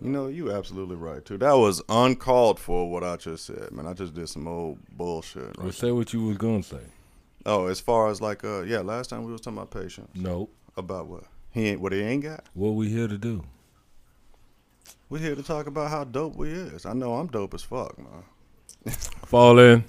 You know, you absolutely right too. That was uncalled for. What I just said, man. I just did some old bullshit. Well, say what you was gonna say. Oh, as far as like, uh, yeah, last time we was talking about patience. No. About what? He ain't what he ain't got. What we here to do? We here to talk about how dope we is. I know I'm dope as fuck, man. Fall in.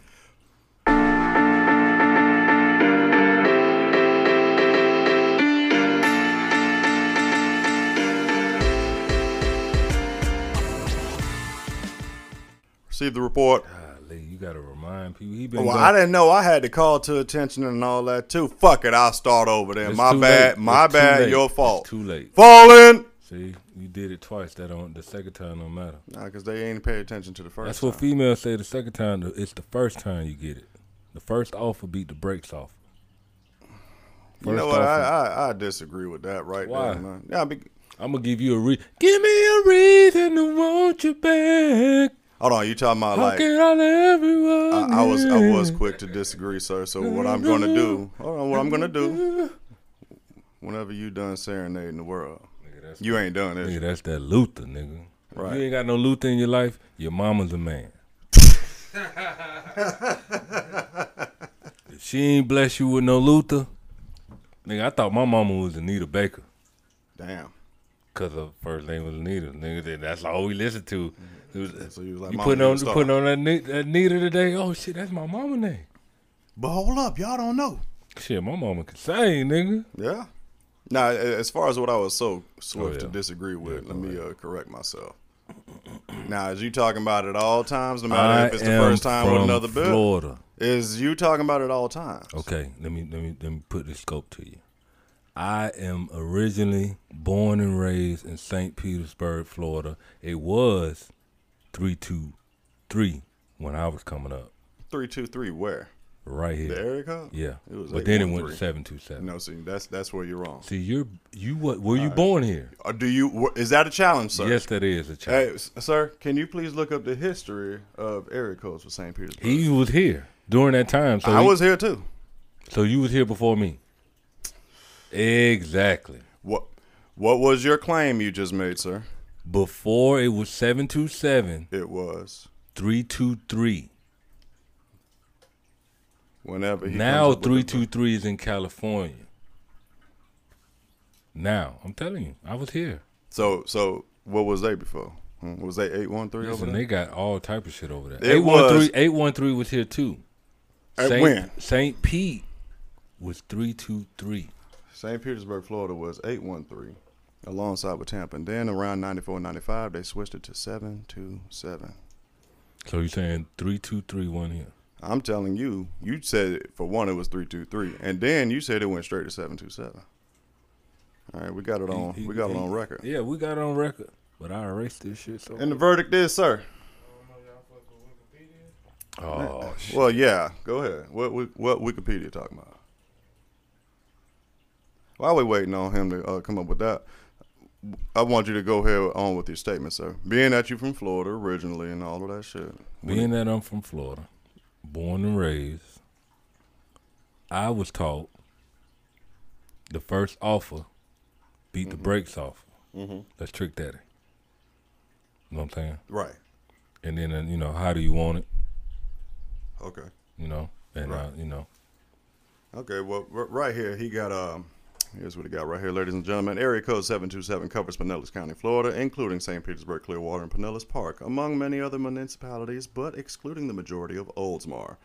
Receive the report. Golly, you gotta remind people. He been. Well, I didn't know I had to call to attention and all that too. Fuck it, I'll start over there. It's my bad, late. my It's bad, your It's fault. too late. Falling. See, you did it twice. That on the second time don't matter. Nah, cause they ain't pay attention to the first. That's what females say. The second time, it's the first time you get it. The first offer beat the brakes off. You know what? I, I I disagree with that right Why? there, man. Yeah, be, I'm gonna give you a re. Give me a reason to want you back. Hold on, you talking about like I? I, was I was quick to disagree, sir. So what I'm gonna do? Hold on, what I'm gonna do? Whenever you done serenading the world, Nigga, that's, you ain't done nigga, this. that's that Luther, nigga. If Right. you ain't got no Luther in your life, your mama's a man. if she ain't bless you with no Luther, nigga, I thought my mama was Anita Baker. Damn. Cause her first name was Anita, nigga. That's all we listened to. It was, So you was like, you putting on star." putting on that, Ni- that Anita today. Oh shit, that's my mama name. But hold up, y'all don't know. Shit, my mama can sing, nigga. Yeah. Now, as far as what I was so swift Oh, yeah. to disagree with, Yeah, let me uh, correct myself. now, is you talking about it all times, no matter I if it's the first time with another bill? Florida. Is you talking about it all times? Okay, let me let me let me put the scope to you. I am originally born and raised in St. Petersburg, Florida. It was three two three when I was coming up, Three two three. Where? right here. The area code? Yeah, It was but then it went to 813. seven two seven. No, see, that's that's where you're wrong. See, you're you what? Were you born here? Or do you? Is that a challenge, sir? Yes, that is a challenge. Hey, sir, can you please look up the history of area codes for St. Petersburg? He was here during that time. So I he- was here too. So you was here before me. Exactly. What What was your claim you just made, sir? Before it was 727 It was 323. whenever he Now comes up with the- 323 is in California. Now, I'm telling you, I was here. So so what was they before? Hmm, Was they eight one three over Listen, there? they got all type of shit over there. It 813, was- 813 was here too. At Saint, when? St. Pete was 323. St. Petersburg, Florida was eight one three, alongside with Tampa. And then around 94, 95, they switched it to seven two seven. So you're saying 323 one here. I'm telling you, you said for one it was three two three, and then you said it went straight to seven two seven. All right, we got it on. He- he- we got it on record. Yeah, we got it on record. But I erased this shit. So And the verdict is, sir. oh shit. Well, yeah. Go ahead. What what, what Wikipedia talking about? Why are we waiting on him to uh, come up with that, I want you to go ahead on with your statement, sir. Being that you're from Florida originally and all of that shit. Being that I'm from Florida, born and raised, I was taught the first offer beat the brakes off. Mhm. That's Trick Daddy. You know what I'm saying? Right. And then, uh, you know, how do you want it? Okay. You know, and uh, you know, Okay. Well, r- right here he got um. Here's what he got right here, ladies and gentlemen. Area code 727 covers Pinellas County, Florida, including St. Petersburg, Clearwater, and Pinellas Park, among many other municipalities, but excluding the majority of Oldsmar.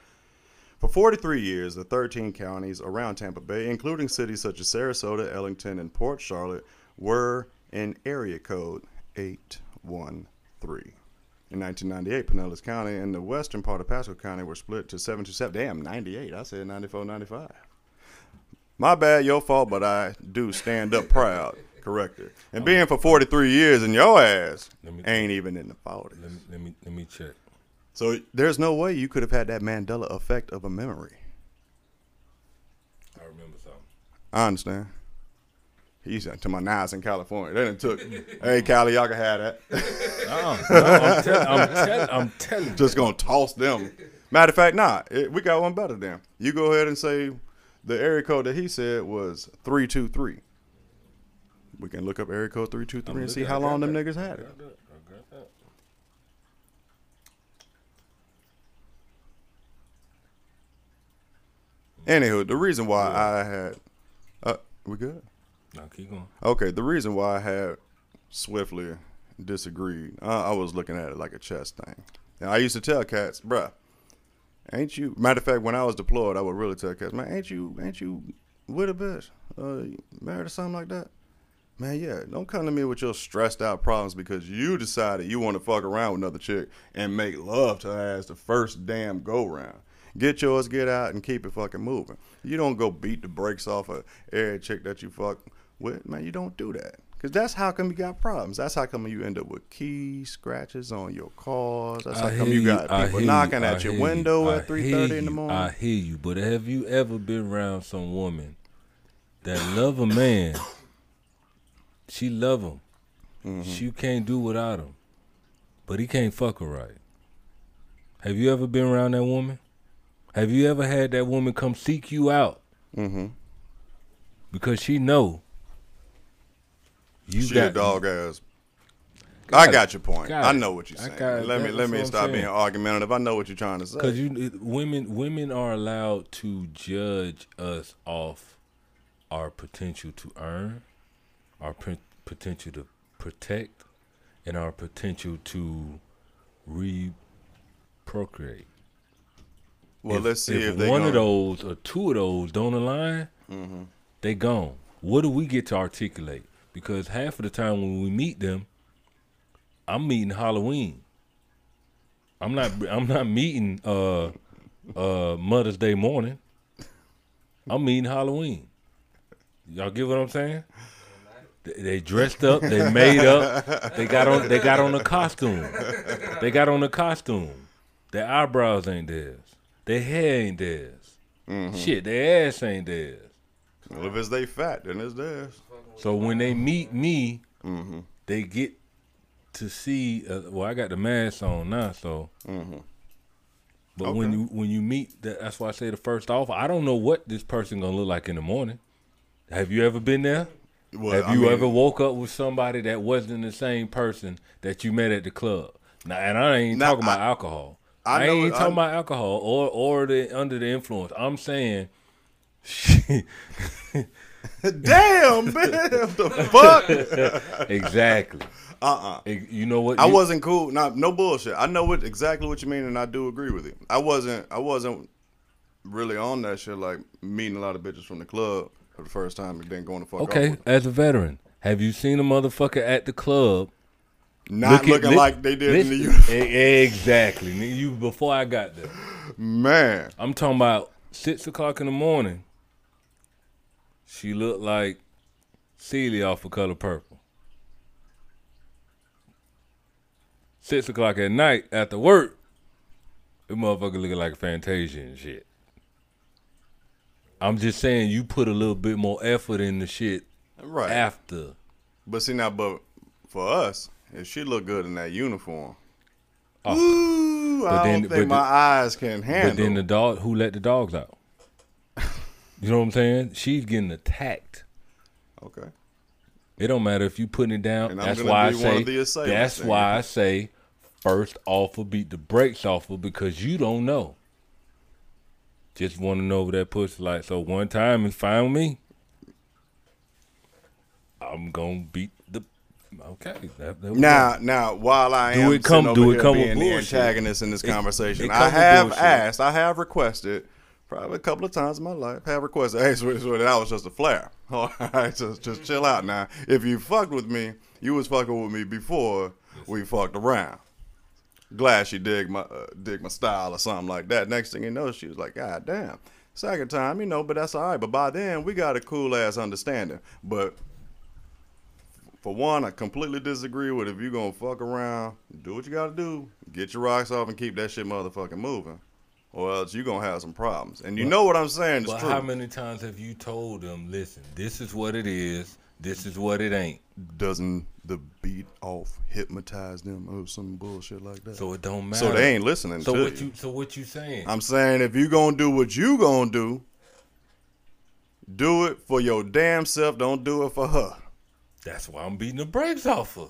For 43 years, the 13 counties around Tampa Bay, including cities such as Sarasota, Ellington, and Port Charlotte, were in area code 813. In 1998, Pinellas County and the western part of Pasco County were split to 727. Damn, 98. I said 94, 95. My bad, your fault, but I do stand up proud. Corrected. And being for 43 years and your ass me- ain't even in the 40s. let me let me let me check. So there's no way you could have had that Mandela effect of a memory. I remember something. I understand. He's to my nice in California. They done took, hey, Cali, y'all can have that. Uh-uh. No, I'm telling, I'm telling, I'm telling. you. Just gonna toss them. Matter of fact, nah, it, we got one better than. You go ahead and say the area code that he said was three two three. We can look up area code three two three and see how long them niggas had it. Anywho, the reason why I had, uh, we good. No, keep going. Okay, the reason why I had swiftly disagreed, uh, I was looking at it like a chess thing. And I used to tell cats, bruh, ain't you? Matter of fact, when I was deployed, I would really tell cats, man, ain't you, ain't you with a bitch, uh, married or something like that? Man, yeah, don't come to me with your stressed out problems because you decided you want to fuck around with another chick and make love to her ass the first damn go round. Get yours, get out, and keep it fucking moving. You don't go beat the brakes off of every chick that you fuck with, man. You don't do that. Cause that's how come you got problems. That's how come you end up with key scratches on your cars. That's how come you got I people knocking you, at I your hear you, window at three thirty in the morning. I hear you, but have you ever been around some woman that love a man? She love him. Mm-hmm. She can't do without him, but he can't fuck her right. Have you ever been around that woman? Have you ever had that woman come seek you out mm-hmm. because she know you she got dog ass. Got I it. got your point. Got I know what you're saying. got. Let me let me stop being argumentative. I know what you're trying to say. Because you women women are allowed to judge us off our potential to earn, our p- potential to protect, and our potential to reprocreate. well, if, let's see if, if they one of those or two of those don't align, Mm-hmm. they gone. What do we get to articulate? Because half of the time when we meet them, I'm meeting Halloween. I'm not. I'm not meeting uh, uh, Mother's Day morning. I'm meeting Halloween. Y'all get what I'm saying? They- dressed up. They made up. They got on. They got on a costume. They got on a costume. Their eyebrows ain't theirs. Their hair ain't theirs. Mm-hmm. Shit, their ass ain't theirs. Well, if it's they fat, then it's theirs. So when they meet me, Mm-hmm. they get to see. Uh, well, I got the mask on now, so. But when you when you meet, that, that's why I say the first off. I don't know what this person gonna look like in the morning. Have you ever been there? Well, Have I you mean, ever woke up with somebody that wasn't the same person that you met at the club? Now, and I ain't Now, talking about alcohol. I I, ain't it- talking I- about alcohol or or the under the influence. I'm saying, Damn, man, the fuck? exactly. Uh-uh. You know what? I You- wasn't cool. Not no bullshit. I know what exactly what you mean, and I do agree with you. I wasn't. I wasn't really on that shit. Like meeting a lot of bitches from the club for the first time and then going to fuck Okay, with as a veteran, have you seen a motherfucker at the club Not look at- looking li- like they did in the listen- uniform. Exactly. You before I got there. Man, I'm talking about six o'clock in the morning. She looked like Celie off of Color Purple. Six o'clock at night after work, the motherfucker looking like Fantasia and shit. I'm just saying you put a little bit more effort in the shit right. after. But see now, but for us, if she look good in that uniform, Oh. ooh, I then- don't but think my the- eyes can handle. But then the dog, who let the dogs out? You know what I'm saying? She's getting attacked. okay. It don't matter if you putting it down. That's why I say. of the That's then. why I say first offer beat the brakes off her because you don't know. Just want to know that pussy like so. One time is fine with me. I'm gonna beat the. Okay. That, that Now, now, while I Do am it come- do it come with being the antagonist in this It- conversation, it I have bullshit. asked, I have requested, probably a couple of times in my life, have requested, hey, sweetie, sweetie, that was just a flare. All right, just, just chill out now. If you fucked with me, you was fucking with me before we fucked around. Glad she dig my uh, dig my style or something like that. Next thing you know, she was like, God damn. Second time, you know, but that's all right. But by then, we got a cool ass understanding. But for one, I completely disagree with if you gonna fuck around, do what you gotta do, get your rocks off and keep that shit motherfucking moving. Or else you're gonna have some problems. And you know what I'm saying is But true. how many times have you told them, listen, this is what it is, this is what it ain't. Doesn't the beat off hypnotize them or some bullshit like that? So it don't matter. So they ain't listening So to what you. you? So what you saying? I'm saying if you gonna do what you gonna do, do it for your damn self. Don't do it for her. That's why I'm beating the brakes off her.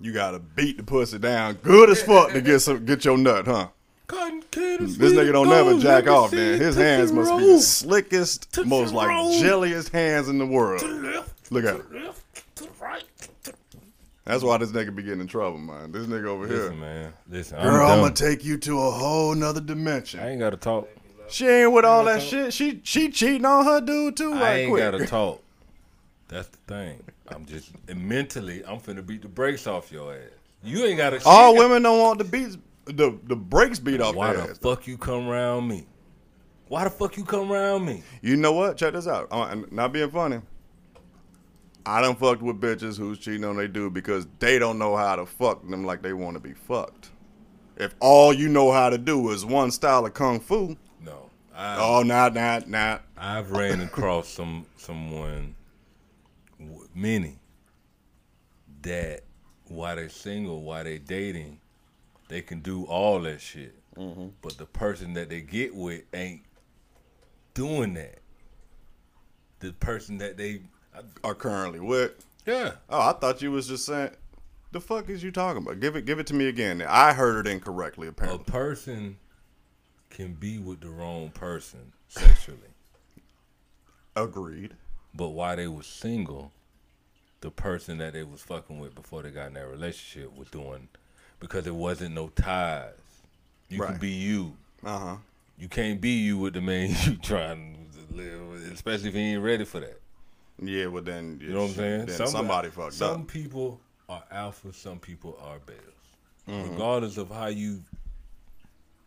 You gotta beat the pussy down good as fuck to get some get your nut, huh? Cotton candy. This nigga don't never jack off, man. His hands must be the slickest, Tootsie most like Roll. jelliest hands in the world. Look at it. left, to the right. That's why this nigga be getting in trouble, man. This nigga over here. Listen, man. Listen, I'm Girl, I'm gonna take you to a whole nother dimension. I ain't gotta talk. She ain't with all that shit. She she cheating on her dude too, I ain't quick. gotta talk. That's the thing. I'm just mentally, I'm finna beat the brakes off your ass. You ain't gotta. All women don't want the beats, the the brakes beat off Why the ass. fuck you come around me? Why the fuck you come around me? You know what? Check this out. Uh, and not being funny. I done fucked with bitches who's cheating on they dude because they don't know how to fuck them like they want to be fucked. If all you know how to do is one style of kung fu, No, I, oh, not, not, not. I've ran across some someone, many, that why they single, why they dating, they can do all that shit. Mm-hmm. But the person that they get with ain't doing that. The person that they, Are currently with. yeah, Oh, I thought you was just saying. The fuck is you talking about? Give it, give it to me again. I heard it incorrectly. Apparently, a person can be with the wrong person sexually. agreed. But while they was single, the person that they was fucking with before they got in that relationship was doing because it wasn't no ties. You can be you. Uh huh. You can't be you with the man you trying to live with, especially if he ain't ready for that. Yeah, well then, You know what I'm saying? Then Some- somebody fucked Some up. Some people are alpha, some people are betas. Mm-hmm. Regardless of how you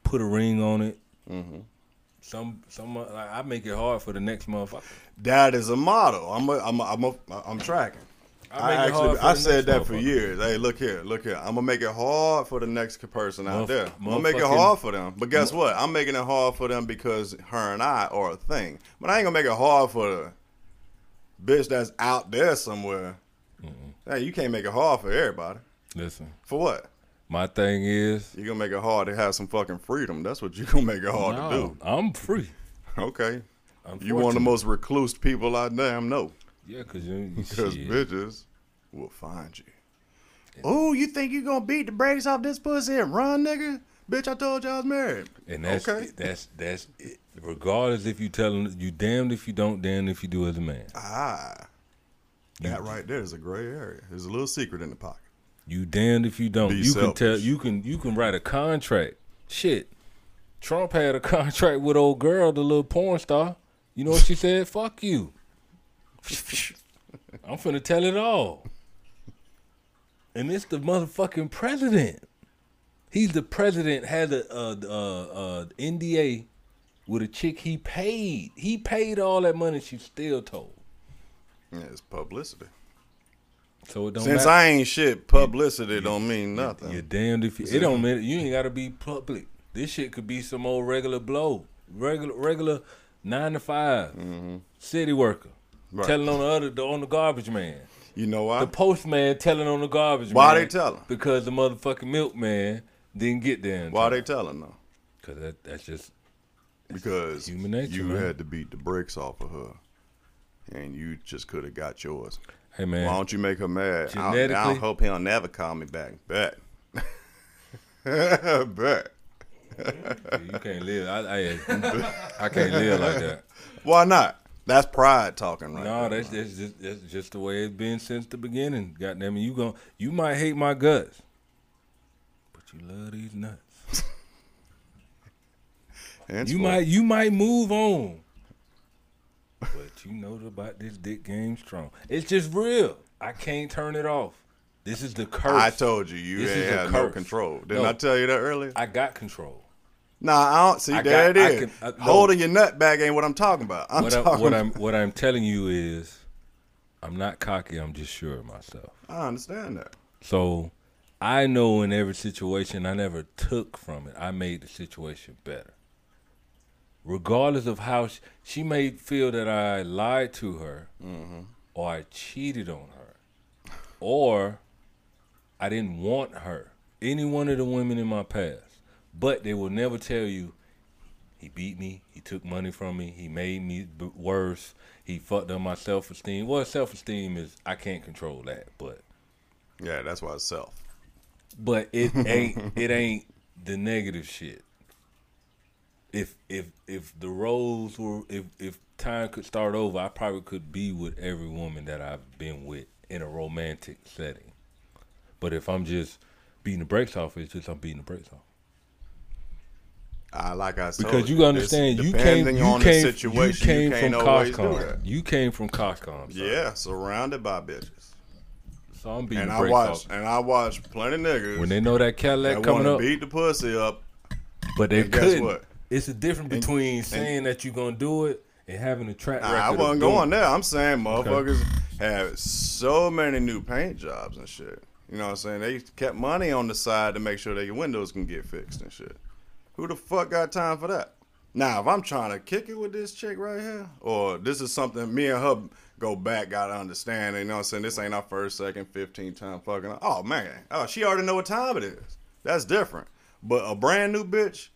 put a ring on it. Mm-hmm. Some some like, I make it hard for the next motherfucker. That is a model. I'm a, I'm a, I'm a, I'm tracking. I I, actually I said that for years. Hey, look here, look here. I'm gonna make it hard for the next person out Motherf- there. I'm gonna make it hard for them. But guess what? I'm making it hard for them because her and I are a thing. But I ain't gonna make it hard for the bitch that's out there somewhere. Hey, you can't make it hard for everybody. Listen, For what? my thing is You're gonna make it hard to have some fucking freedom. That's what you're gonna make it hard no, to do. I'm free. Okay. You one of the most recluse people I damn know. Yeah, cause you, Because bitches will find you. Oh, you think you gonna beat the brakes off this pussy and run, nigga? Bitch, I told you I was married. and that's okay. that's that's it. regardless if you tell them you damned if you don't, damned if you do as a man. Ah, that right there is a gray area. There's a little secret in the pocket. You damned if you don't. Be you can tell you can you can write a contract. Shit. Trump had a contract with old girl, the little porn star. You know what she said? Fuck you. I'm finna tell it all. And it's the motherfucking president. He's the president. Had a uh, uh, uh, NDA with a chick he paid. He paid all that money. She still told. Yeah, it's publicity. So it don't Since matter. I ain't shit, publicity don't mean nothing. You're damned if you. It don't matter. You ain't gotta be public. This shit could be some old regular blow, regular regular nine to 5 city worker Mm-hmm. Right. telling on the other on the garbage man, You know why? the postman telling on the garbage man. Why they telling? Because the motherfucking milkman didn't get there. Why time. they telling though? Cause that, that's just Because Human nature, you man. had to beat the brakes off of her, and you just could have got yours. hey man. Why don't you make her mad? I, hope he'll never call me back. Bet. Bet. you can't live. I, I, I can't live like that. Why not? That's pride talking right No, that's, that's just that's just the way it's been since the beginning. Goddamn it, you gon' you might hate my guts, but you love these nuts. You might you might move on, but you know about this dick game strong. It's just real. I can't turn it off. This is the curse. I told you you This a had no control. Didn't No. I tell you that earlier? I got control. Nah, I don't see. I there got- it I can- I- no. Holding your nut back ain't what I'm talking about. I'm What, I, talking. what I'm what I'm telling you is, I'm not cocky. I'm just sure of myself. I understand that. So I know in every situation I never took from it. I made the situation better. Regardless of how she, she may feel that I lied to her mm-hmm. or I cheated on her or I didn't want her. Any one of the women in my past. But they will never tell you he beat me, he took money from me, he made me worse, he fucked up my self esteem. Well, self esteem is I can't control that, but Yeah, that's why it's self. but it ain't it ain't the negative shit. if if if the roles were if if time could start over, I probably could be with every woman that I've been with in a romantic setting. But if I'm just beating the brakes off, it's just I'm beating the brakes off. I like I told Because you understand, you came, you on came, the situation, you came can't from always do Costco. You came from Costco. son. Yeah, surrounded by bitches. So I'm beating And the I watch and I watch plenty niggas When they know that Cadillac that coming want up, to beat the pussy up. but they couldn't. It's a difference between saying that you're gonna do it and having a track record. I wasn't going there. I'm saying motherfuckers have so many new paint jobs and shit. You know what I'm saying? They kept money on the side to make sure that your windows can get fixed and shit. Who the fuck got time for that? Now, if I'm trying to kick it with this chick right here, or this is something me and her go back, gotta understand. You know what I'm saying? This ain't our first, second, 15 time fucking. Oh man, oh she already know what time it is. That's different. But a brand new bitch,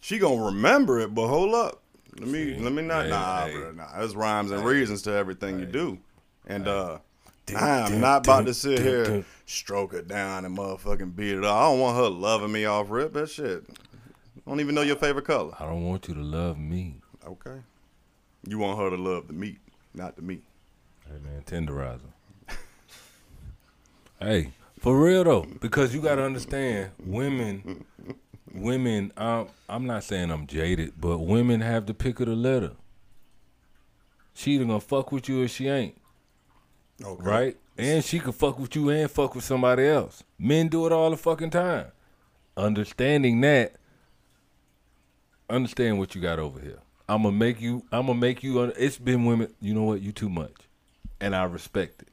she gonna remember it. But hold up, let me See? let me not Hey, nah, hey. bro, nah. There's rhymes and reasons to everything you do, and uh. I am not about to sit here, stroke her down and motherfucking beat it up. I don't want her loving me off rip. That shit. I don't even know your favorite color. I don't want you to love me. Okay. You want her to love the meat, not the meat. Hey man, tenderizer. hey, for real though, because you gotta understand, women, women. Um, I'm not saying I'm jaded, but women have to pick of the litter. She either gonna fuck with you or she ain't, Okay. right? And she can fuck with you and fuck with somebody else. Men do it all the fucking time. Understanding that, understand what you got over here. I'm gonna make you. I'm gonna make you. It's been women. You know what? You too much, and I respect it.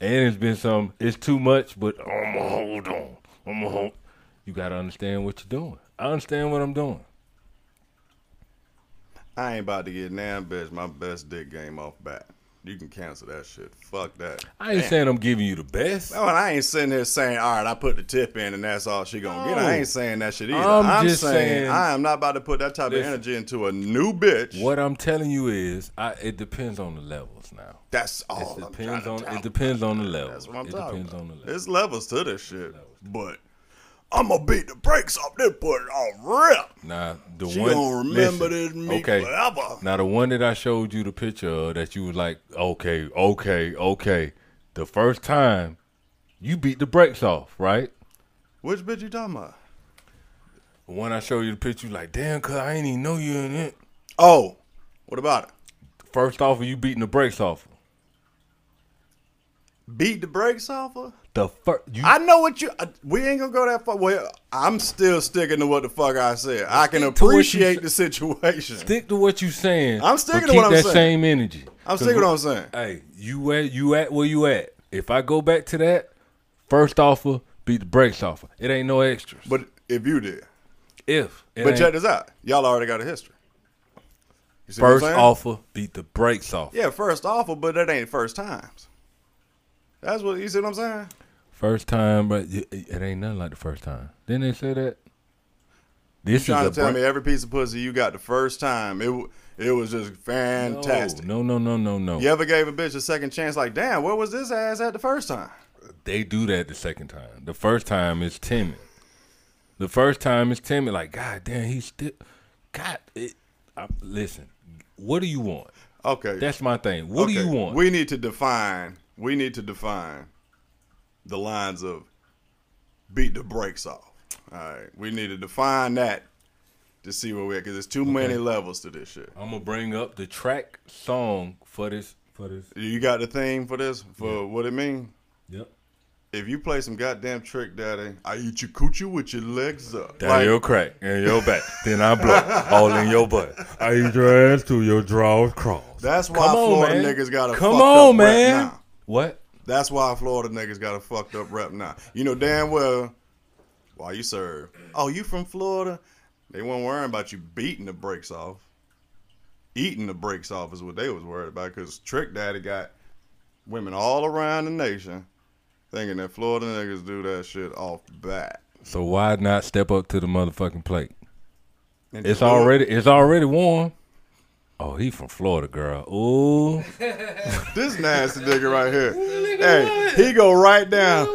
And it's been some. It's too much, but I'm gonna hold on. I'm gonna hold. You gotta understand what you're doing. I understand what I'm doing. I ain't about to get nan bitch my best dick game off bat. You can cancel that shit. Fuck that. I ain't saying I'm giving you the best. No, and I ain't sitting here saying, all right, I put the tip in and that's all she gonna get. I ain't saying that shit either. I'm I'm, just saying, saying- I am not about to put that type Listen. of energy into a new bitch. What I'm telling you is, I, it depends on the levels now. That's all It I'm depends on. It depends on the levels. That's what I'm it talking depends about. on the levels. There's levels to this shit, but I'm gonna beat the brakes off this it on rip. Now the She one gonna remember listen, this meat okay. forever. Now the one that I showed you the picture of that you was like, okay, okay, okay. The first time you beat the brakes off, right? Which bitch you talking about? The one I showed you the picture, you like, damn, cuz I ain't even know you in it. Oh, what about it? First off, you beating the brakes off. Beat the brakes off her? The first, you I know what you. uh, We ain't gonna go that far. Well, I'm still sticking to what the fuck I said. I can Stick to what you appreciate the situation. stick to what you're saying. I'm sticking to what I'm that saying. same energy. I'm sticking to what I'm saying. Hey, you at you at where you at? If I go back to that, first offer, beat the brakes off. her. It ain't no extras. But if you did, if but check this out. Y'all already got a history. You see what I'm first offer, beat the brakes off. Yeah, first offer, but that ain't first times. That's what you see what I'm saying. First time, but it, it ain't nothing like the first time. Didn't they say that? This is Trying to tell bra- me every piece of pussy you got the first time, it it was just fantastic. No, no, no, no, no. You ever gave a bitch a second chance? Like, damn, where was this ass at the first time? They do that the second time. The first time is timid. The first time is timid. Like, God damn, he's still. God, it, I, listen. What do you want? Okay, That's my thing. What do you want? We need to define. We need to define the lines of beat the brakes off. All right, we need to define that to see where we're at because there's too many levels to this shit. I'm gonna bring up the track song for this. For this. You got the theme for this for what it mean? Yep. If you play some goddamn trick daddy, I eat your coochie with your legs up. Down Like, your crack and your back. then I blow all in your butt. I eat your ass to your drawers cross. that's why Come on, Florida man. niggas got a Come fucked on, up man. now. What? That's why Florida niggas got a fucked up rep now. You know damn well why you serve. Oh, you from Florida? They weren't worrying about you beating the brakes off. Eating the brakes off is what they was worried about because Trick Daddy got women all around the nation thinking that Florida niggas do that shit off bat. So why not step up to the motherfucking plate? And It's already it's already warm. Oh, he from Florida, girl. Ooh. this nasty nigga right here. Hey, he go right down.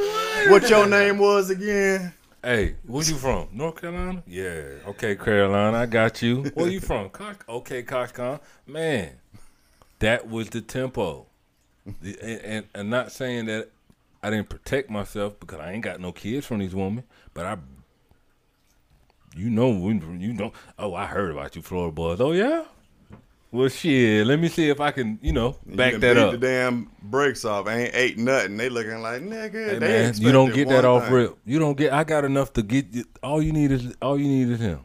What your name was again? Hey, where you from? North Carolina? Yeah. Okay, Carolina, I got you. Where you from? Cox. Okay, Coxcon. Man, that was the tempo. The- and, and, and not saying that I didn't protect myself because I ain't got no kids from these women, but I, you know, when you know. Oh, I heard about you, Florida boys. Oh yeah. Well, shit. Let me see if I can, you know, You back can that beat up. the damn brakes off. Ain't ate nothing. They looking like nigga. Hey, man, you don't get that off rip. You don't get. I got enough to get. you- All you need is all you need is him.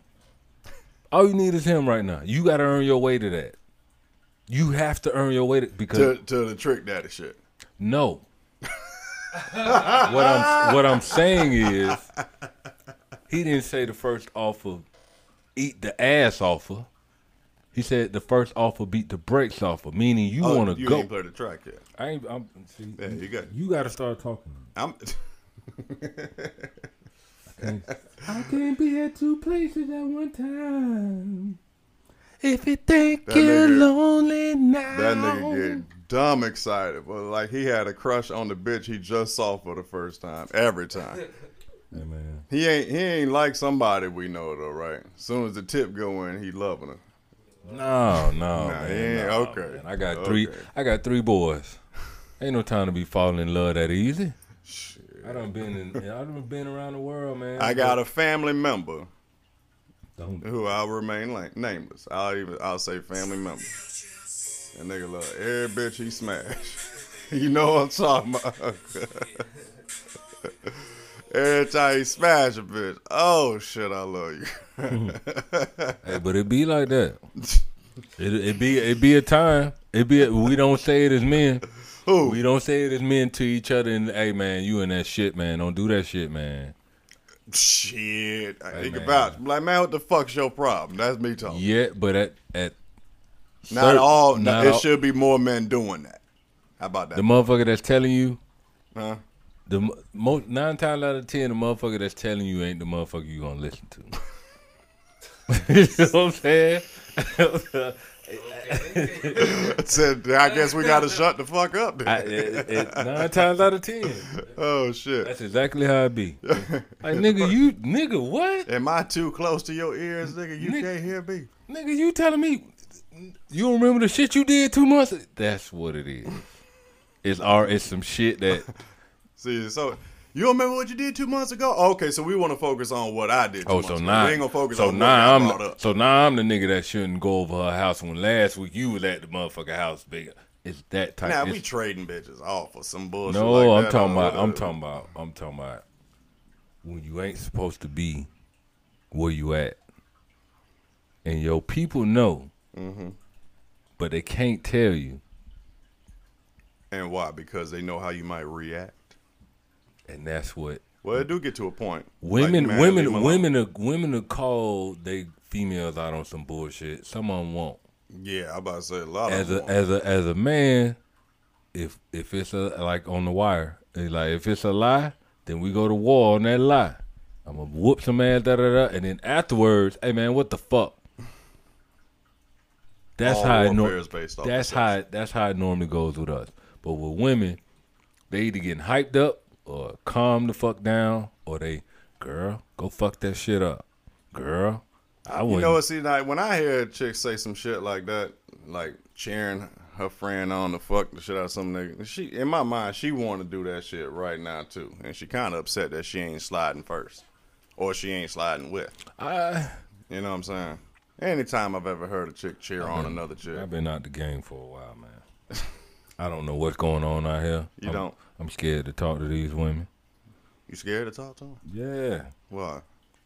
All you need is him right now. You got to earn your way to that. You have to earn your way to because to to the trick daddy shit. no. what I'm what I'm saying is, he didn't say the first offer eat the ass offer. He said the first offer beat the brakes offer, meaning you Oh, want to go. you go. ain't played the track yet. I ain't. I'm, see, Yeah, you got. you got to start talking. I'm. I can't be at two places at one time. If you think That you're nigga- lonely now, That nigga get dumb excited, but like he had a crush on the bitch he just saw for the first time. Every time. Hey man, He ain't he ain't like somebody we know though, right? As soon as the tip go in, he loving her. No, no, Nah, man, no, okay. man. I got three. I got three boys. Ain't no time to be falling in love that easy. Shit. I done been in. I done been around the world, man. I got a family member Don't, who I'll remain la- nameless. I'll even I'll say family member. That nigga love every bitch he smash. you know what I'm talking about. every time he smash a bitch, oh shit, I love you. Hmm. hey, but it be like that. It it be it be a time. It be. A, we don't say it as men. Who? We don't say it as men to each other. And hey, man, you in that shit, man. Don't do that shit, man. Shit. I Hey, think man. about like man, what the fuck's your problem? That's me talking. Yeah, but at at Not certain- all. not it all- should be more men doing that. How about that? the motherfucker that's telling you huh? The mo- nine times out of ten, the motherfucker that's telling you ain't the motherfucker you gonna listen to. you know what I'm saying? Said, I guess we got to shut the fuck up. Then. I, it, it, nine times out of ten, oh shit. that's exactly how it be. Like nigga, you nigga what? Am I too close to your ears, nigga? You Nigga. can't hear me. Nigga, you telling me you don't remember the shit you did two months? That's what it is. It's our it's some shit that See, so you remember what you did two months ago? Okay, so we want to focus on what I did. Two Oh, months so ago. now, we ain't gonna focus so on now what I'm up. so now I'm the nigga that shouldn't go over her house when last week you was at the motherfucker house bigger. It's that type. Now it's- we trading bitches off for some bullshit. no, like I'm that talking about. I'm talking about. I'm talking about when you ain't supposed to be where you at, and your people know, Mm-hmm. but they can't tell you, And why? Because they know how you might react. And that's what Well, it do get to a point. Women, Like, man, women, women are women are called they females out on some bullshit. Some of them won't. Yeah, I'm about to say a lot As of a them. as a as a man, if if it's a like on the wire, it's like if it's a lie, then we go to war on that lie. I'm gonna whoop some ass, da da da, and then afterwards, hey man, what the fuck? That's All how it nor- is based off That's how it, that's how it normally goes with us. But with women, they either getting hyped up or calm the fuck down, or they, girl, go fuck that shit up, girl. I wouldn't. You know what? See, like when I hear a chick say some shit like that, like cheering her friend on to fuck the shit out of some nigga, she in my mind she want to do that shit right now too, and she kind of upset that she ain't sliding first, or she ain't sliding with. I, You know what I'm saying? Anytime I've ever heard a chick cheer on another chick, I've been out the game for a while, man. I don't know what's going on out here. You I'm, don't? I'm scared to talk to these women. you scared to talk to them? Yeah. Why?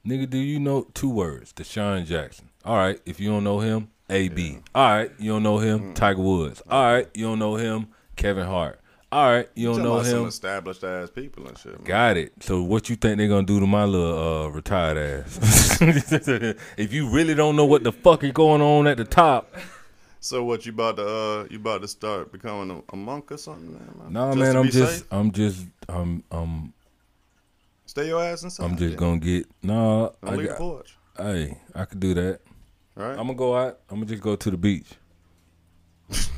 Nigga, do you know two words? Deshaun Jackson. All right, if you don't know him, AB. All right, you don't know him, Tiger Woods. All right, you don't know him, Kevin Hart. All right, you don't know about some him. established ass people and shit. Man. Got it. So what you think they're gonna do to my little uh, retired ass? if you really don't know what the fuck is going on at the top, So what you about to uh you about to start becoming a, a monk or something? Man, nah, Just man, I'm just, safe? I'm just, I'm, I'm, stay your ass inside. I'm just yeah. gonna get. Nah, Don't I leave got, the porch. hey, I could do that. Right? I'm gonna go out. I'm gonna just go to the beach.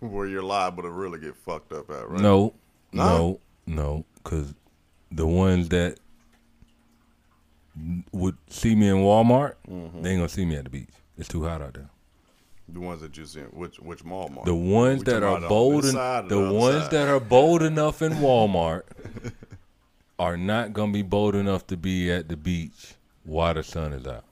Where you're liable to really get fucked up at, right? No, Nah? no, no, because the ones that would see me in Walmart, Mm-hmm. they ain't gonna see me at the beach. It's too hot out there. The ones that you see, which which mall mark? The ones We that are bold, en- side the ones side? that are bold enough in Walmart, are not gonna be bold enough to be at the beach while the sun is out.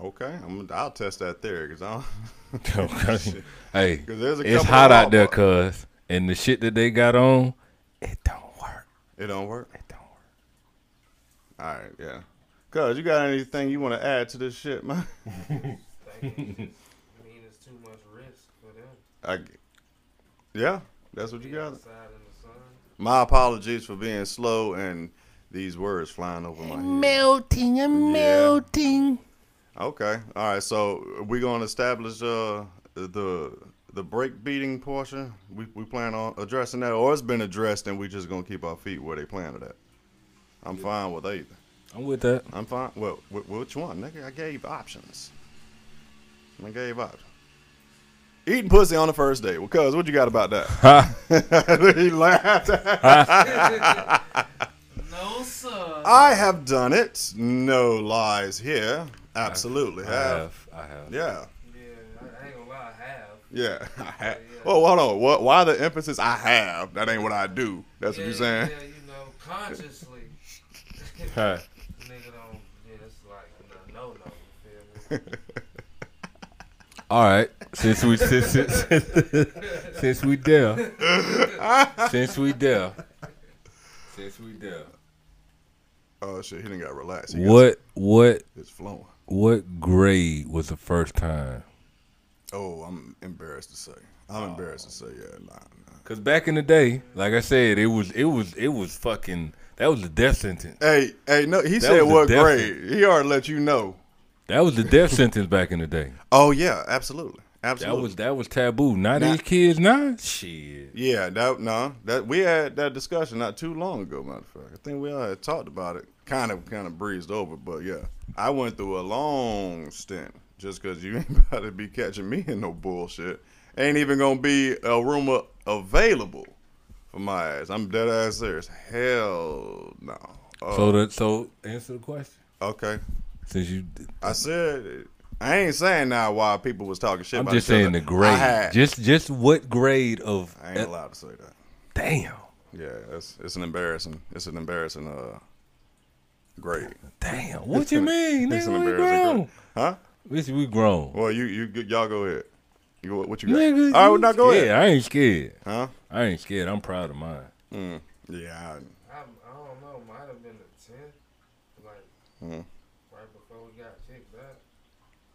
Okay, I'm, I'll test that theory because I don't. Okay. hey, there's a it's hot out there, cuz, and the shit that they got on, it don't work. It don't work. It don't work. All right, yeah. Cuz, you got anything you want to add to this shit, man? I mean, it's too much risk for them. I, yeah, that's what you got. outside in the sun. My apologies for being slow and these words flying over my head. Melting and melting. Okay, all right. So we're gonna establish uh the the break beating portion. We we plan on addressing that, or it's been addressed, and we just gonna keep our feet where they planted at. I'm fine with either. I'm with that. I'm fine. Well, wh- which one, nigga? I gave options. I gave options. Eating pussy on the first date. Well, cuz, what you got about that? he laughed. No, sir. I have done it. No lies here. Absolutely I have. have. I have. Yeah. yeah, I ain't gonna lie, I have. Yeah. I have. Yeah. Oh, hold on. What? Why the emphasis? I have. That ain't what I do. That's yeah, what you're saying. Yeah, you know, consciously. Huh. Nigga don't. Yeah, it's like a no no. You feel me? All right. Since we since since, since we there, since we there, since we there. Oh shit, he didn't got relaxed. He got- What what It's flowing. what grade was the first time? Oh, I'm embarrassed to say. I'm oh. embarrassed to say. Yeah, nah, nah. Cause back in the day, like I said, it was it was it was fucking that was a death sentence. Hey, hey, no. He That said what grade? He already let you know. That was the death sentence back in the day. Oh yeah, absolutely, Absolutely. That was that was taboo. Not Nah. these kids now, shit. Yeah, that no, that we had that discussion not too long ago, matter of fact. I think we all had talked about it, kind of, kind of breezed over, but yeah, I went through a long stint just because you ain't about to be catching me in no bullshit. Ain't even gonna be a rumor available for my ass. I'm dead ass serious. Hell no. Uh, So that so answer the question. okay, Since you, I said I ain't saying now why people was talking shit. I'm about just each other. saying the grade. Had, Just just what grade of? I ain't allowed to say that. damn, Yeah, it's it's an embarrassing. It's an embarrassing uh grade. damn. What you mean? It's Nigga, an we embarrassing grown. grade. Huh? Bitch, we grown. Well, you you y'all go ahead. You what you got? Nigga, All right, you well, now go ahead. I ain't scared. Huh? I ain't scared. I'm proud of mine. Mm. Yeah. I, I, I don't know. Might have been the tenth, like Mhm. Right before we got kicked out.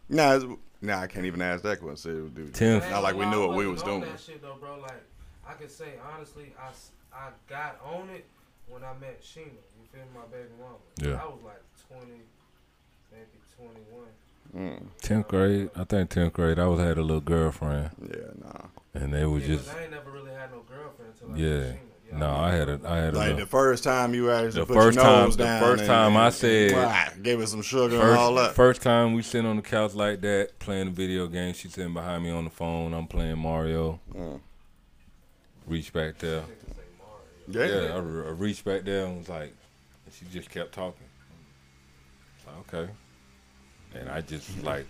nah, nah, I can't even ask that question. Dude, Tenth. Not like we knew what we was doing. That shit though, bro. Like I can say honestly, I, I got on it when I met Sheena. You feel my baby mama. Yeah. I was like twenty, maybe twenty one. Mm. Tenth grade. I think tenth grade. I was had a little girlfriend, Yeah, nah. and they was Yeah, just 'cause I ain't never really had no girlfriend until I yeah. met Sheena. No, I had it. I had a Like little, the first time you actually The put first your time- nose the down first and- time I said- Wah, gave it some sugar and all First, that. first time we sit on the couch like that playing a video game. She sitting behind me on the phone. I'm playing Mario. Mm. Reach back there. Yeah. Yeah, I, re- I reached back there and was like, and she just kept talking. Like, okay, and I just like,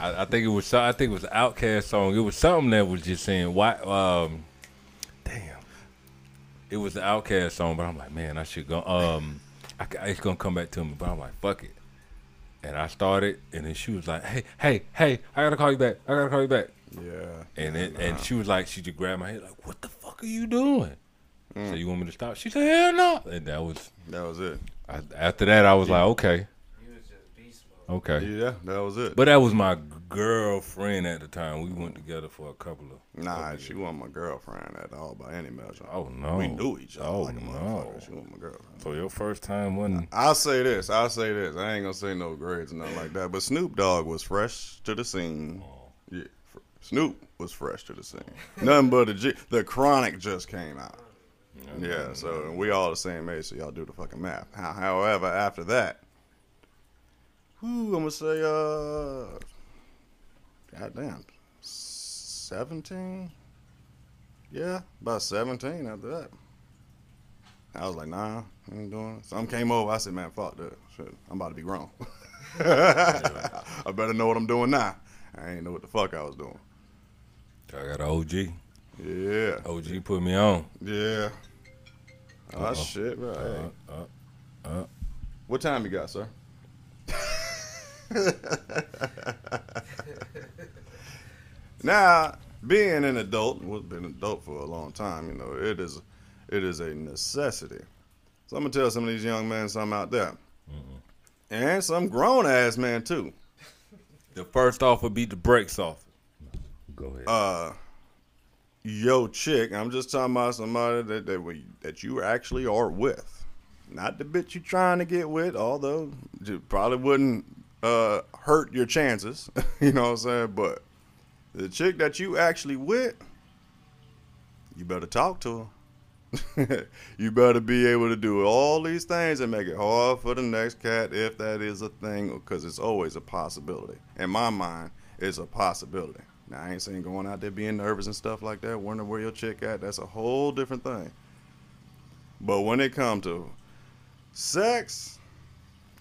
I, I think it was so- I think it was an OutKast song. It was something that was just saying why. Um, damn, it was the OutKast song, but I'm like, man, I should go. Um, I, it's gonna come back to me, but I'm like, fuck it. And I started, and then she was like, "Hey, hey, hey! I gotta call you back. I gotta call you back." Yeah. And it, Nah. and she was like, she just grabbed my head, like, "What the fuck are you doing?" So you want me to stop? She said, "Hell no!" And that was that was it. I, after that. I was like, "Okay, okay." Yeah, that was it. But that was my girlfriend at the time. We went together for a couple of. nah, couple she years. wasn't my girlfriend at all by any measure. Oh no, We knew each other Oh like a no. She wasn't my girlfriend. So your first time wasn't. I'll say this. I'll say this. I ain't gonna say no grades or nothing like that. But Snoop Dogg was fresh to the scene. Oh. Yeah, fr- Snoop was fresh to the scene. Nothing but the G. The Chronic just came out. Yeah, so we all the same age, so y'all do the fucking math. However, after that, whoo, I'm gonna say, uh, goddamn, seventeen. Yeah, about seventeen after that. I was like, nah, I ain't doing it. Some came over. I said, man, fuck that. Shit, I'm about to be grown. I better know what I'm doing now. I ain't know what the fuck I was doing. I got an OG. Yeah. OG put me on. Yeah. Oh, Uh-oh. shit, bro. Hey. Uh, uh. What time you got, sir? now, being an adult, we've been an adult for a long time, you know, it is, it is a necessity. So I'm gonna tell some of these young men something out there, and some grown ass man too. The first off offer beat the brakes off. Go ahead. Uh, yo, chick, I'm just talking about somebody that that we that you actually are with, not the bitch you trying to get with. Although you probably wouldn't uh hurt your chances, you know what I'm saying. But the chick that you actually with, you better talk to her. you better be able to do all these things and make it hard for the next cat if that is a thing, because it's always a possibility. In my mind, it's a possibility. Now, I ain't saying going out there being nervous and stuff like that, wondering where your chick at. That's a whole different thing. But when it comes to sex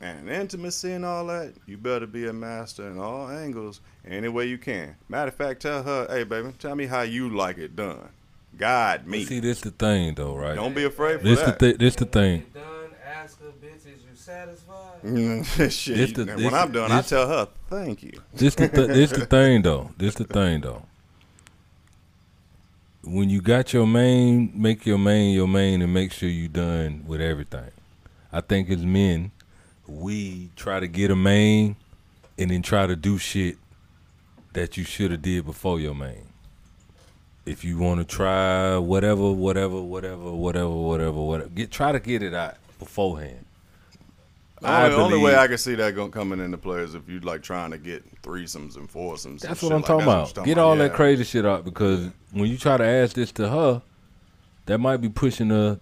and intimacy and all that, you better be a master in all angles, any way you can. Matter of fact, tell her, hey, baby, tell me how you like it done. Guide me. See, this the thing though, right? Don't be afraid for This the that. th- this the thing. When done, ask her, bitch, is you satisfied? Mm, Shit. This the- this- when I'm done, I tell her, thank you. This the th- this the thing though. This the thing though. When you got your main, make your main your main, and make sure you done with everything. I think as men, we try to get a main, and then try to do shit that you should have did before your main. If you want to try whatever, whatever, whatever, whatever, whatever, whatever, get try to get it out beforehand. The I only, only way I can see that going coming into play is if you like trying to get threesomes and foursomes. That's shit what I'm like talking about. What Get all talking that crazy shit out because when you try to ask this to her, that might be pushing her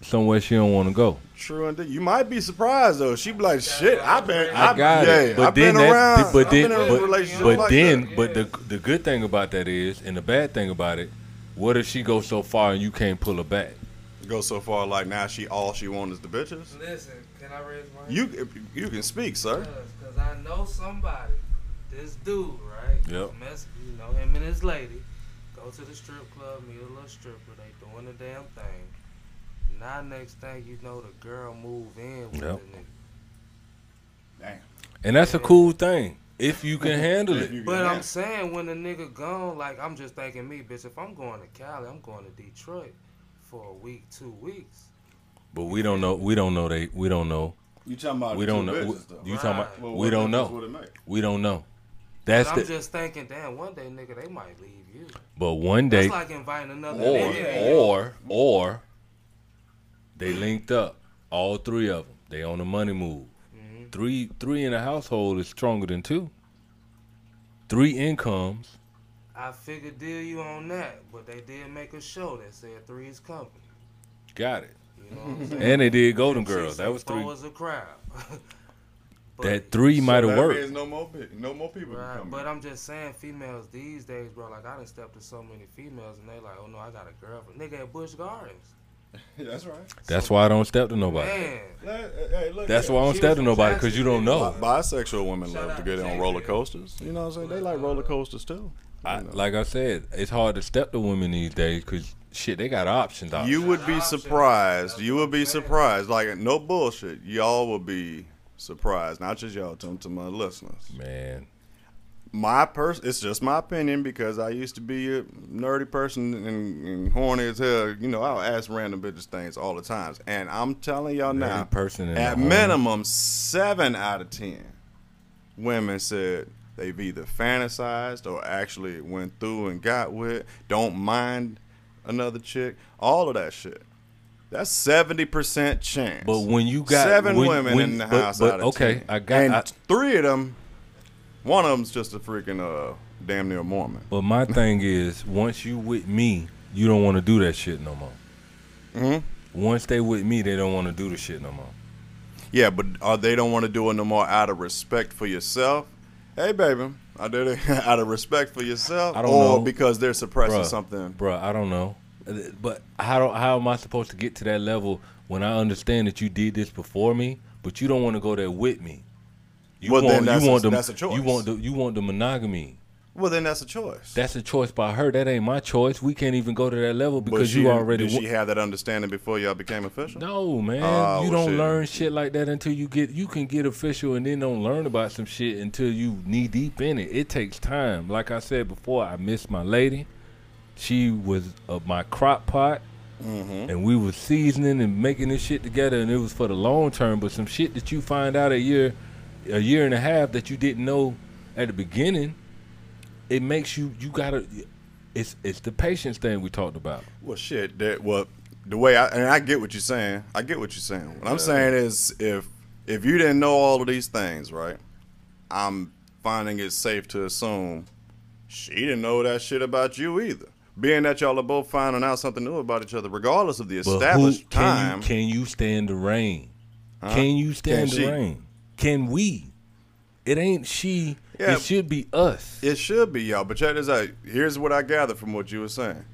somewhere she don't want to go. Yeah. True indeed. You might be surprised though. She'd be like, "Shit, I've been, I I've, got yeah, it, but I've then been that, around. but I've then, been in a but, relationship but like then, that. but the the good thing about that is, and the bad thing about it, what if she goes so far and you can't pull her back? go so far like now she all she wants is the bitches. Listen, can I raise my hand? You you can speak, sir. Because I know somebody, this dude, right? Yep. Mess, you know, him and his lady go to the strip club, meet a little stripper. They doing the damn thing. Now, next thing you know, the girl move in with Yep. the nigga. Damn. And that's a cool thing if you can handle it. can But handle I'm saying when the nigga gone, like I'm just thinking me, bitch. If I'm going to Cali, I'm going to Detroit for a week, two weeks. But we don't know. We don't know. They. We don't know. You talking about We don't know. bitches, though. You talking about? Well, we don't know. would it make? We don't know. That's But I'm the. just thinking, damn, one day, nigga, they might leave you. But one day, That's like inviting another or nigga. or or they linked up all three of them they on the money move Mhm. three three in a household is stronger than two three incomes I figured deal you on that, but they did make a show that said three is company. got it You know what I'm saying? and they did golden girls that was three Four is a crowd. That three might have that worked means no more, no more people Right, come. but. I'm just saying, females these days, bro. Like I done stepped to so many females, and they like, oh no, I got a girlfriend. Nigga at Busch Gardens. That's right. that's why i don't step to nobody Man, Hey, hey, look that's why i don't step to nobody because you don't know Bisexual women Shout love to get on roller coasters. You know what I'm saying? They like roller coasters too. I, You know. like i said it's hard to step to women these days because shit they got options out You would be surprised. You what would be surprised. Like no bullshit. Y'all would be surprised. Not just y'all, to, to my listeners. man My person, it's just my opinion because I used to be a nerdy person and, and horny as hell. You know, I'll ask random bitches things all the times. And I'm telling y'all now, person at the home. minimum seven out of ten women said they've either fantasized or actually went through and got with, don't mind another chick, all of that shit. That's seventy percent chance. But when you got seven when- women when- in the but- house but out of okay, 10. I got- and I- three of them. One of them's just a freaking uh damn near Mormon. But my thing is, once you with me, you don't want to do that shit no more. Mm-hmm. Once they with me, they don't want to do the shit no more. Yeah, but uh, they don't want to do it no more out of respect for yourself. Hey, baby, I did it out of respect for yourself, I don't or know. because they're suppressing Bruh. something. Bruh, I don't know. But how how am I supposed to get to that level when I understand that you did this before me, but you don't want to go there with me? You Well, then want that's you a- want the that's a choice. you want the you want the monogamy. Well, then that's a choice. That's a choice by her. That ain't my choice. We can't even go to that level because she you already. Did she have that understanding before y'all became official? no, man. Oh, you don't shit. learn shit like that until you get. You can get official and then don't learn about some shit until you knee deep in it. It takes time. Like I said before, I miss my lady. She was uh, my crock pot. Mm-hmm. and we was seasoning and making this shit together, and it was for the long term. But some shit that you find out a year, a year and a half that you didn't know at the beginning, it makes you you gotta. It's it's the patience thing we talked about. Well, shit. That well, the way I and I get what you're saying. I get what you're saying. What I'm saying is, if if you didn't know all of these things, right? I'm finding it safe to assume she didn't know that shit about you either. Being that y'all are both finding out something new about each other, regardless of the But who established can time. you can you stand the rain? Huh? Can you stand Can the she? rain? Can we? It ain't she. Yeah. It should be us. It should be y'all, but check this out. Here's what I gathered from what you were saying.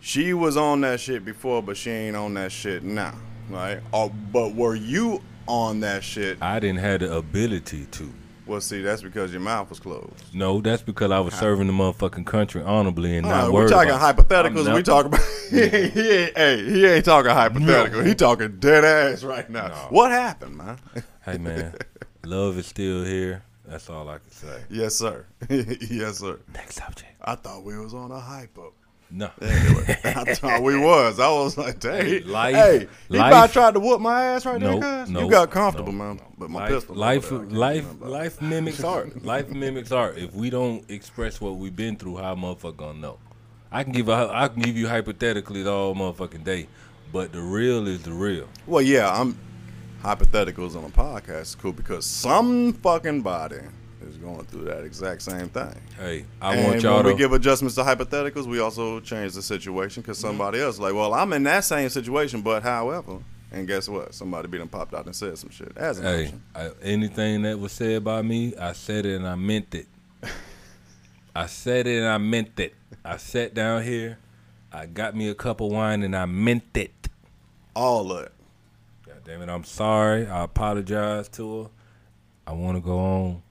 She was on that shit before, but she ain't on that shit now, right? Oh, but were you on that shit? I didn't have the ability to. Well, see, that's because your mouth was closed. No, that's because I was serving the motherfucking country honorably and not Uh, worried we're talking about- hypotheticals. We not- talk about. he, ain't, he ain't. Hey, he ain't talking hypothetical. He talking dead ass right now. What happened, man? Hey man, love is still here. That's all I can say. yes, sir. yes, sir. Next subject. I thought we was on a hypo. No. Anyway, I thought we was. I was like, dang. Life- hey, he life- about tried to whoop my ass right Nope, there, cuz. nope, you got comfortable, nope, man. But my life, pistol. life, there, I can't do life, nothing about it. life mimics art. Life mimics art. If we don't express what we've been through, how motherfucker gonna know? I can give a, I can give you hypothetically the all motherfucking day, but the real is the real. Well, yeah, I'm hypotheticals on a podcast is cool because some fucking body is going through that exact same thing. Hey, I and want y'all when to. we give adjustments to hypotheticals, we also change the situation because mm-hmm. somebody else, like, well, I'm in that same situation, but however, and guess what? Somebody be done popped out and said some shit as an hey, option. I, anything that was said by me, I said it and I meant it. I said it and I meant it. I sat down here, I got me a cup of wine and I meant it. All of it. God damn it, I'm sorry. I apologize to her. I want to go on.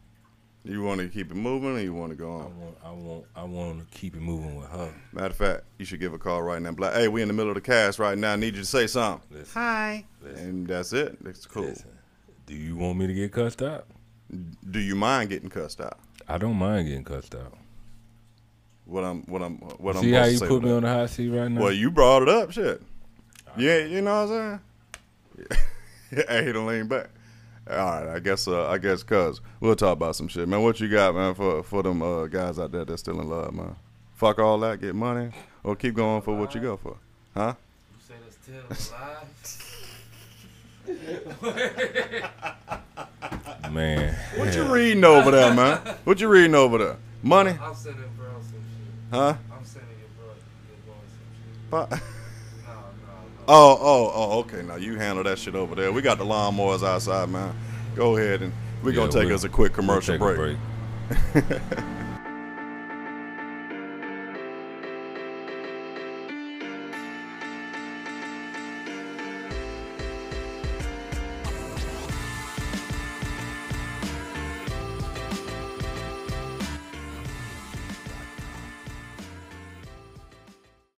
You want to keep it moving, or you want to go on? I on? want, I want, I want to keep it moving with her. Matter of fact, you should give a call right now. Be like, hey, we in the middle of the cast right now. I need you to say something. Listen, Hi. Listen. And that's it. It's cool. listen. Do you want me to get cussed out? Do you mind getting cussed out? I don't mind getting cussed out. What I'm, what I'm, what See I'm. See how supposed you to say put me that? on the hot seat right now? Well, you brought it up, shit. Yeah, you know what I'm saying. hey, he don't lean back. All right, I guess, uh, I guess, cuz we'll talk about some shit, man. What you got, man, for for them uh, guys out there that's still in love, man? Fuck all that, get money, or keep going for what you go for, huh? You say that's still alive? man. What you reading over there, man? What you reading over there? Money, I'm sending bro some shit. huh? I'm sending your bro your boy some shit. Oh, oh, oh, okay. Now you handle that shit over there. We got the lawnmowers outside, man. Go ahead and we're Yeah, gonna take we'll- us a quick We'll commercial break. break.